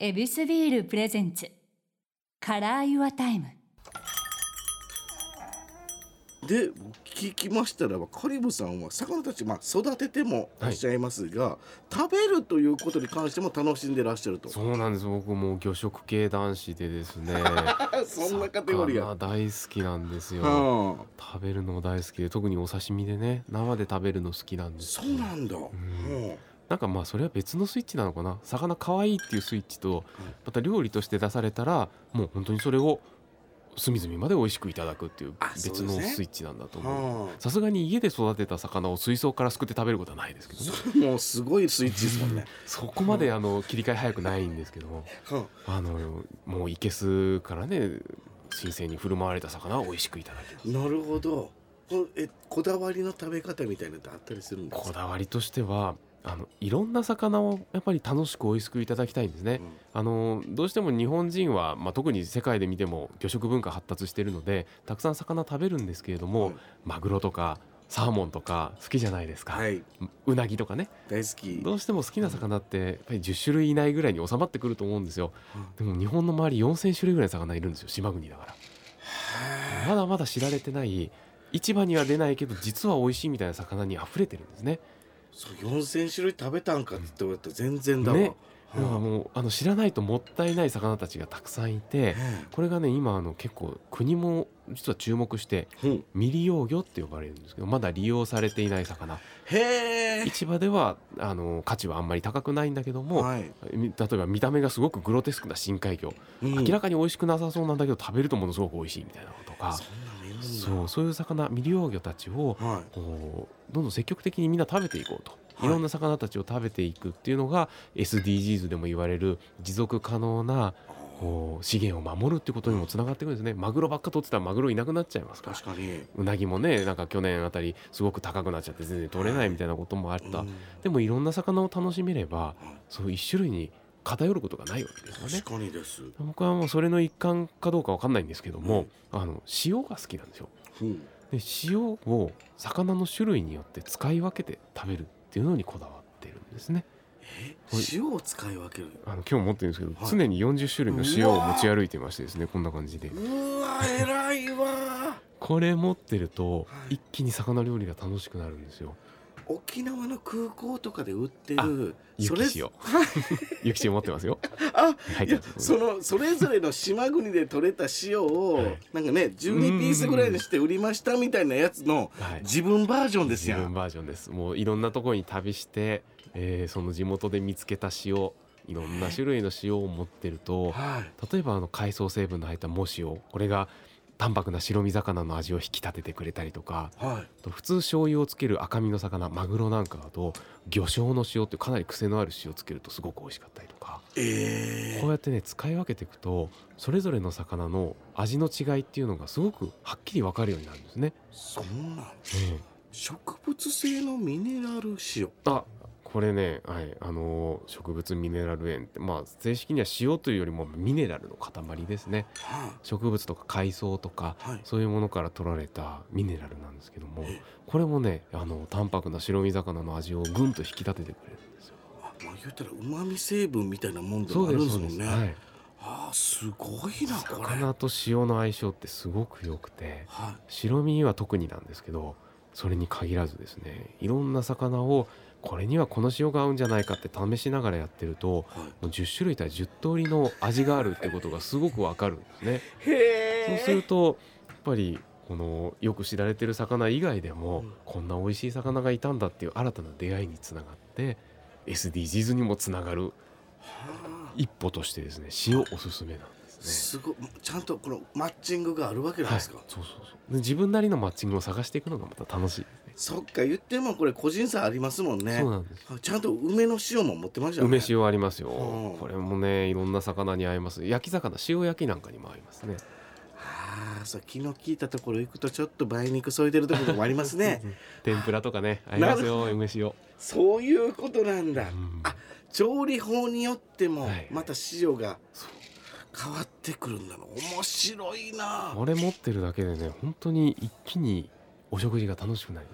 ヱビスビール presents。Color Your Time。で聞きましたらば香里武さんは魚たち、まあ、育ててもいらっしゃいますが、食べるということに関しても楽しんでらっしゃると。そうなんです。僕もう魚食系男子でですね そんなカテゴリー大好きなんですよ、はあ。食べるの大好きで特にお刺身でね生で食べるの好きなんですそうなんだ、うんなんかまあそれは別のスイッチなのかな？魚可愛いっていうスイッチとまた料理として出されたらもう本当にそれを隅々まで美味しくいただくっていう別のスイッチなんだと思う。はさすがに家で育てた魚を水槽からすくって食べることはないですけどね。あ、もうすごいスイッチですもんね、そこまであの切り替え早くないんですけどはあのもういけすからね新鮮に振る舞われた魚は美味しくいただきます。あ、なるほど。こえこだわりの食べ方みたいなのってあったりするんですか？こだわりとしてはあのいろんな魚をやっぱり楽しく美味しくいただきたいんですね、あのどうしても日本人は、まあ、特に世界で見ても魚食文化発達しているのでたくさん魚食べるんですけれども、はい。マグロとかサーモンとか好きじゃないですか、はい、うなぎとかね。大好き。どうしても好きな魚ってやっぱり10種類以内ぐらいに収まってくると思うんですよ。でも日本の周り4000種類ぐらい魚いるんですよ島国だから。まだまだ知られてない市場には出ないけど実は美味しいみたいな魚に溢れてるんですねそう4000種類食べたんかって言われたら全然だわ、ねだはあからもうあの知らないともったいない魚たちがたくさんいてこれがね今あの結構国も実は注目してうん。未利用魚って呼ばれるんですけどまだ利用されていない魚。市場ではあの価値はあんまり高くないんだけども、はい。み例えば見た目がすごくグロテスクな深海魚、うん。明らかに美味しくなさそうなんだけど食べるとものすごく美味しいみたいなのとかそうそういう魚未利用魚たちをはこうどんどん積極的にみんな食べていこうと、はい。い、ろんな魚たちを食べていくっていうのが SDGs でも言われる持続可能なこう資源を守るっていうことにもつながってくるんですね。マグロばっか取ってたらマグロいなくなっちゃいますから。確かに。うなぎもねなんか去年あたりすごく高くなっちゃって全然取れないみたいなこともあった、うん。でもいろんな魚を楽しめればそう一種類に偏ることがないわけですよね。確かにです、僕はもうそれの一環かどうかわかんないんですけども、あの塩が好きなんですよ。う。んで塩を魚の種類によって使い分けて食べるっていうのにこだわってるんですね。塩を使い分けるあの今日持ってるんですけど、はい。常に40種類の塩を持ち歩いてましてですねこんな感じで。うわ偉いわ これ持ってるとはい。一気に魚料理が楽しくなるんですよ沖縄の空港とかで売ってある雪塩雪塩持ってますよ。あいやそのそれぞれの島国で取れた塩を、はい。なんかね12ピースぐらいにして売りましたみたいなやつのはい。自分バージョンです自やん。分バージョンです。もういろんなところに旅して、えーその地元で見つけた塩いろんな種類の塩を持ってるとはい。例えばあの海藻成分の入った藻塩これが淡白な白身魚の味を引き立ててくれたりとかはい。と普通醤油をつける赤身の魚マグロなんかだと魚醤の塩ってかなり癖のある塩つけるとすごく美味しかったりとか。えこうやってね使い分けていくとそれぞれの魚の味の違いっていうのがすごくはっきり分かるようになるんですね。そうなんえ植物性のミネラル塩。えあこれね、はいあのー植物ミネラル塩ってまあ正式には塩というよりもミネラルの塊ですね。は植物とか海藻とかはい。そういうものから取られたミネラルなんですけどもえこれもねあの淡白な白身魚の味をぐんと引き立ててくれるんですよ。あまあ言ったら旨味成分みたいなもんでもあるんですもんね。はい、あーすごいなこれ。魚と塩の相性ってすごく良くてはい。白身は特になんですけどそれに限らずですねいろんな魚をこれにはこの塩が合うんじゃないかって試しながらやってるとはい。もう10種類対10通りの味があるってことがすごくわかるんですね。そうするとやっぱりこのよく知られてる魚以外でも、うん。こんな美味しい魚がいたんだっていう新たな出会いにつながって SDGs にもつながるは一歩としてですね塩おすすめなんあですね。すごい。ちゃんとこのマッチングがあるわけなんですか、はい、そうそうそう。で自分なりのマッチングを探していくのがまた楽しい。ですね。そっか言ってもこれ個人差ありますもんね。そうなんです。あちゃんと梅の塩も持ってましたよね。梅塩ありますよ、うん。これもねいろんな魚に合います。焼き魚塩焼きなんかにも合いますね。ああそう気の利いたところ行くとちょっと梅肉添えてるところもありますね。天ぷらとかね 合いますよ梅塩、そういうことなんだ、うん。あ調理法によってもはい。また塩が変わってくるんだの面白いな。これ持ってるだけでね本当に一気にお食事が楽しくなる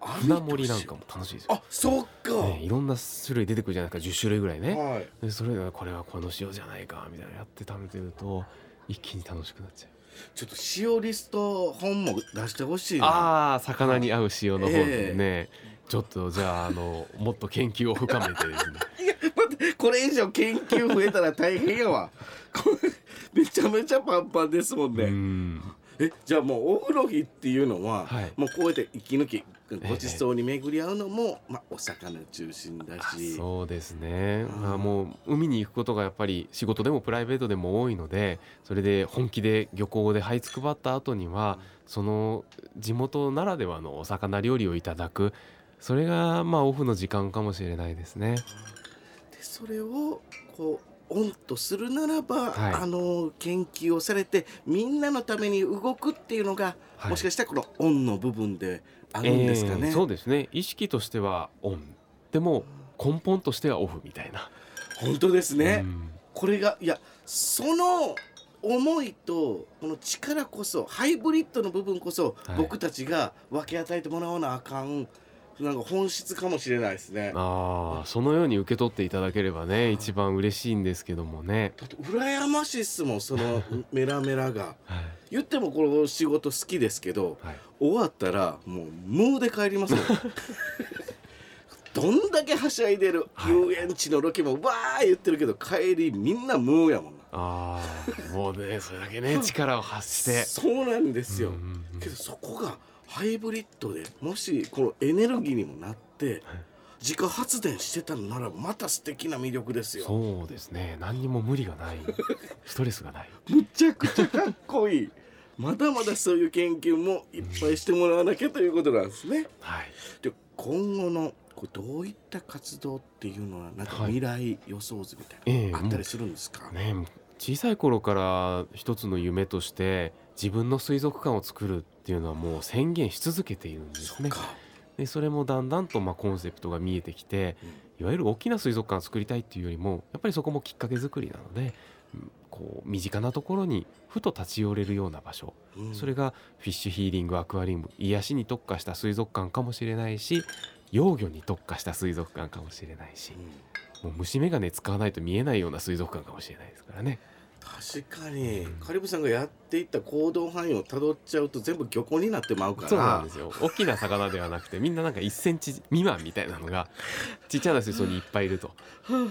船盛りなんかも楽しいですよ。あそっか、ね、いろんな種類出てくるじゃないですか10種類ぐらいね。はい。でそれがこれはこの塩じゃないかみたいなやって食べてると一気に楽しくなっちゃう。ちょっと塩リスト本も出してほしいな。ああ魚に合う塩の方でね、ちょっとじゃああのもっと研究を深めてですね。待ってこれ以上研究増えたら大変やわ。これめちゃめちゃパンパンですもんね、うんえじゃあもうお風呂日っていうのは、はい。もうこうやって息抜きごちそうに巡り合うのも、まあ、お魚中心だあしそうですね、うん。まあ、もう海に行くことがやっぱり仕事でもプライベートでも多いのでそれで本気で漁港で這いつくばった後にはその地元ならではのお魚料理をいただく。それがまあオフの時間かもしれないですね。でそれをこうオンとするならば、はい。あの研究をされてみんなのために動くっていうのが、はい。もしかしたらこのオンの部分であるんですかね。えーそうですね。意識としてはオン。でも根本としてはオフみたいな。本当ですね、うん。これがいやその思いとこの力こそハイブリッドの部分こそ、はい。僕たちが分け与えてもらわなあかんなんか本質かもしれないですね。ああそのように受け取っていただければね一番嬉しいんですけどもね。だって羨ましいっすもんその メラメラが。はい。言ってもこの仕事好きですけどはい。終わったらもうムーで帰りますもん。どんだけはしゃいでるはい。遊園地のロケもわー言ってるけど帰りみんなムーやもんな。ああもうねそれだけね力を発して。そうなんですよ、うんうんうん。けどそこがハイブリッドでもしこのエネルギーにもなって自家発電してたのならまた素敵な魅力ですよ。そうですね。何にも無理がない。ストレスがない。むちゃくちゃかっこいい。まだまだそういう研究もいっぱいしてもらわなきゃということなんですね。はい。で今後のこうどういった活動っていうのはなんかはい。未来予想図みたいええな、あったりするんですか、ね小さい頃から一つの夢として自分の水族館を作るっていうのはもう宣言し続けているんですね。そでそれもだんだんとまあコンセプトが見えてきていわゆる大きな水族館を作りたいっていうよりもやっぱりそこもきっかけ作りなのでうんこう身近なところにふと立ち寄れるような場所。うん。それがフィッシュヒーリングアクアリウム癒しに特化した水族館かもしれないし幼魚に特化した水族館かもしれないし。うんもう虫眼鏡使わないと見えないような水族館かもしれないですからね。確かに、うんカリブさんがやっていった行動範囲をたどっちゃうと全部漁港になってまうから。そうなんですよ。大きな魚ではなくてみんななんか1センチ未満みたいなのがちっちゃな水槽にいっぱいいると。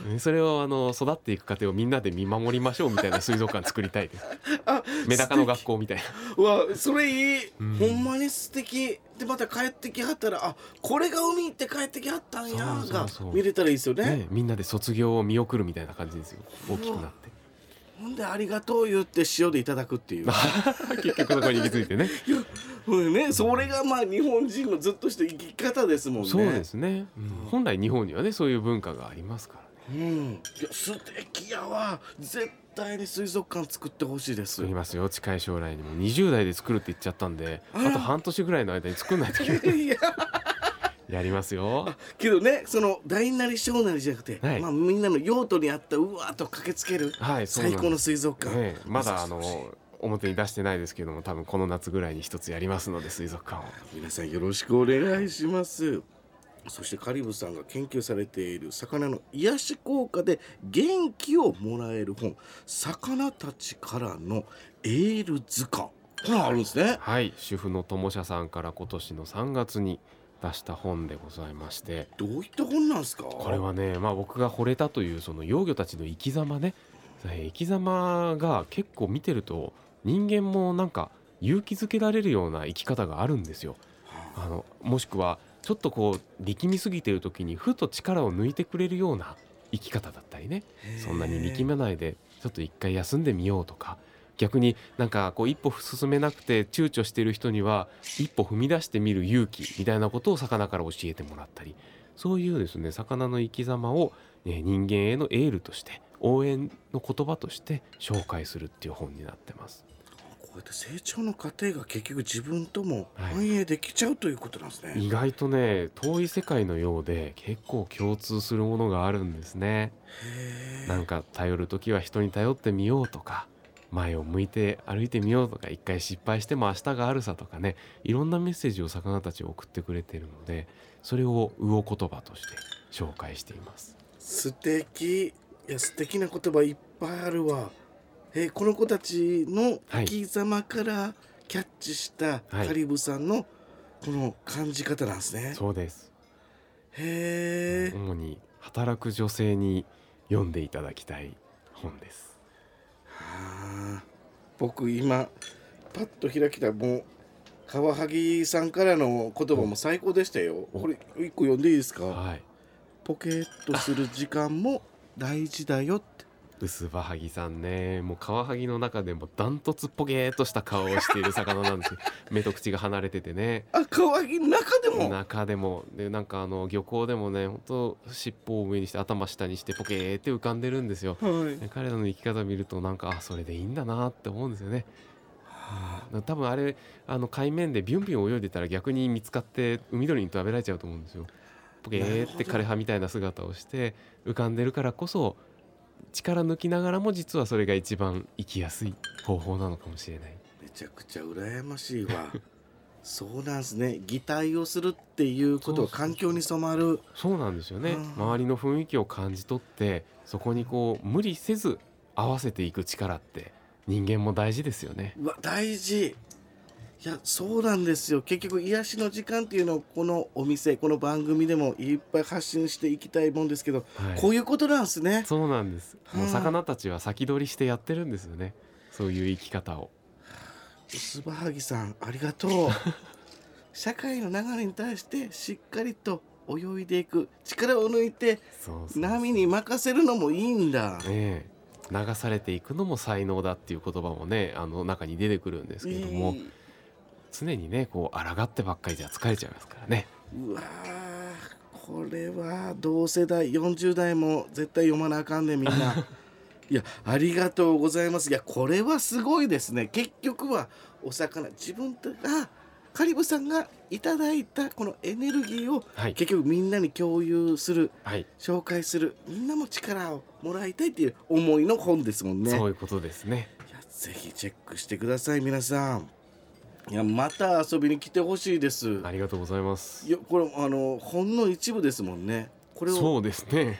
ねそれをあの育っていく過程をみんなで見守りましょうみたいな水族館作りたいです。あメダカの学校みたいな。うわそれいい、うん。ほんまに素敵。でまた帰ってきはったらあこれが海行って帰ってきはったんやが見れたらいいですよね。ねみんなで卒業を見送るみたいな感じですよ。大きくなってほんでありがとう言って塩でいただくっていう。結局そこに行き着いてね。うんねそれがまあ日本人のずっとした生き方ですもんね。そうですね、うん。本来日本にはねそういう文化がありますからね。うん。いや素敵やわ。絶対に水族館作ってほしいです。作りますよ。近い将来にも。20代で作るって言っちゃったんであと半年ぐらいの間に作んないといけない。いややりますよ。けどねその大なり小なりじゃなくて、はい。まあみんなの用途に合ったうわーっと駆けつけるはいそうなんです。最高の水族館、まだあの表に出してないですけども多分この夏ぐらいに一つやりますので水族館を。皆さんよろしくお願いします。そしてカリブさんが研究されている魚の癒し効果で元気をもらえる本魚たちからのエール図鑑これあるんですね。はい主婦の友社さんから今年の3月に出した本でございまして。どういった本なんですか？これはね、まあ、僕が惚れたというその幼魚たちの生き様ね。えー生き様が結構見てると人間もなんか勇気づけられるような生き方があるんですよ。あ。のもしくはちょっとこう力みすぎてる時にふと力を抜いてくれるような生き方だったりね。そんなに力まないでちょっと一回休んでみようとか逆になんかこう一歩進めなくて躊躇している人には一歩踏み出してみる勇気みたいなことを魚から教えてもらったりそういうですね魚の生き様を、ね、人間へのエールとして応援の言葉として紹介するっていう本になってます。こうやって成長の過程が結局自分ともはい反映できちゃうということなんですね、意外とね遠い世界のようで結構共通するものがあるんですね。なんか頼る時は人に頼ってみようとか前を向いて歩いてみようとか一回失敗しても明日があるさとかねいろんなメッセージを魚たち送ってくれてるのでそれを魚言葉として紹介しています。素敵。いや素敵な言葉いっぱいあるわ。えーこの子たちの生き様からキャッチしたはい。カリブさんのこの感じ方なんですね、そうです。へえ、主に働く女性に読んでいただきたい本です。あ。ー僕今パッと開きたもうカワハギさんからの言葉も最高でしたよ。お。これ一個読んでいいですか？はい。ポケットする時間も大事だよって薄葉はぎさんね。もうカワハギの中でもダントツポゲーっとした顔をしている魚なんですよ目と口が離れててね。あカワハギの中でも？中でも。でなんかあの漁港でもねほんと尻尾を上にして頭下にしてポケーって浮かんでるんですよ。はい。で彼らの生き方を見るとなんかあそれでいいんだなって思うんですよね。多分あれあの海面でビュンビュン泳いでたら逆に見つかって海鳥に食べられちゃうと思うんですよ。ポケーって枯葉みたいな姿をして浮かんでるからこそ力抜きながらも実はそれが一番生きやすい方法なのかもしれない。めちゃくちゃ羨ましいわ。そうなんですね。擬態をするっていうことは環境に染まる。そうなんですよね。うん。周りの雰囲気を感じ取ってそこにこう無理せず合わせていく力って人間も大事ですよね。うわ大事いやそうなんですよ。結局癒しの時間っていうのをこのお店この番組でもいっぱい発信していきたいもんですけど、はい。こういうことなんですね。そうなんです。もううん魚たちは先取りしてやってるんですよね。そういう生き方を。スバハギさんありがとう。社会の流れに対してしっかりと泳いでいく。力を抜いて波に任せるのもいいんだ。ねえ。流されていくのも才能だっていう言葉もねあの中に出てくるんですけれども、いい常にねこう抗ってばっかりじゃ疲れちゃいますからね。うわーこれは同世代40代も絶対読まなあかんねみんな。いやありがとうございます。いやこれはすごいですね。結局はお魚自分がカリブさんがいただいたこのエネルギーをはい。結局みんなに共有するはい、紹介するみんなも力をもらいたいっていう思いの本ですもんね。そういうことですね。いやぜひチェックしてください皆さんいやまた遊びに来てほしいです。ありがとうございます。いやこれあのほんの一部ですもんね。これをそうですね。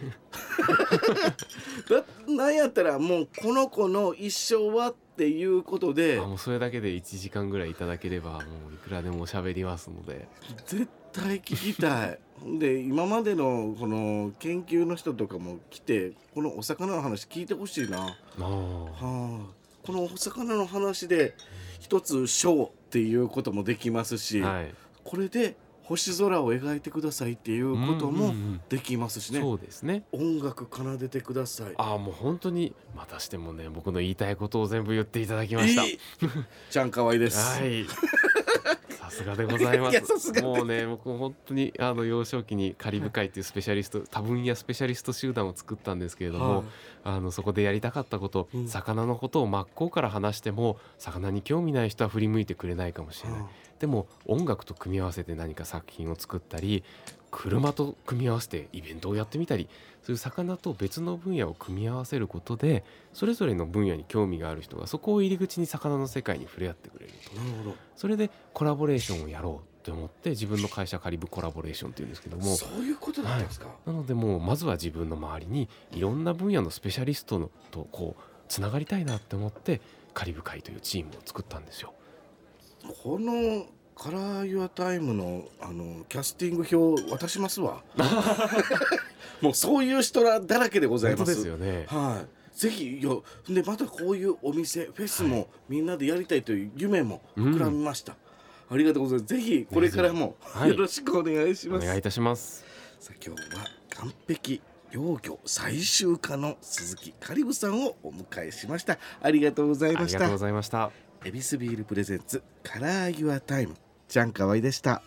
だなんやったらもうこの子の一生はっていうことであもうそれだけで1時間ぐらいいただければもういくらでも喋りますので。絶対聞きたい。で今までのこの研究の人とかも来てこのお魚の話聞いてほしいな、はあああ、このお魚の話で一つ賞っていうこともできますし、はい。これで星空を描いてくださいっていうこともうんうんうん。できますしね、そうですね。音楽奏でてください。ああもう本当にまたしてもね僕の言いたいことを全部言っていただきました。いい。ちゃんかわいです、はい。さすがでございます。もうね、僕本当にあの幼少期にカリブ海っていうスペシャリスト、多分野スペシャリスト集団を作ったんですけれども、はいあのそこでやりたかったこと、うん魚のことを真っ向から話しても、魚に興味ない人は振り向いてくれないかもしれない。はでも音楽と組み合わせて何か作品を作ったり、車と組み合わせてイベントをやってみたり、そういう魚と別の分野を組み合わせることで、それぞれの分野に興味がある人がそこを入り口に魚の世界に触れ合ってくれると。なるほどそれでコラボレーションをやろうと思って自分の会社カリブコラボレーションっていうんですけどもそういうことだったんですか、なのでもうまずは自分の周りにいろんな分野のスペシャリストのとこうつながりたいなって思ってカリブ会というチームを作ったんですよ。このカラーユアタイムのあのキャスティング表渡しますわ。もうそういう人らだらけでございます。ですよね。はい。ぜひよでまたこういうお店フェスもみんなでやりたいという夢も膨らみました、ありがとうございます。ぜひこれからもはい。よろしくお願いします、お願いいたします。さあ今日は完璧幼魚採集家の鈴木香里武さんをお迎えしました。ありがとうございました。ありがとうございました。ヱビスビール presents Color Your Time。ちゃんかわいでした。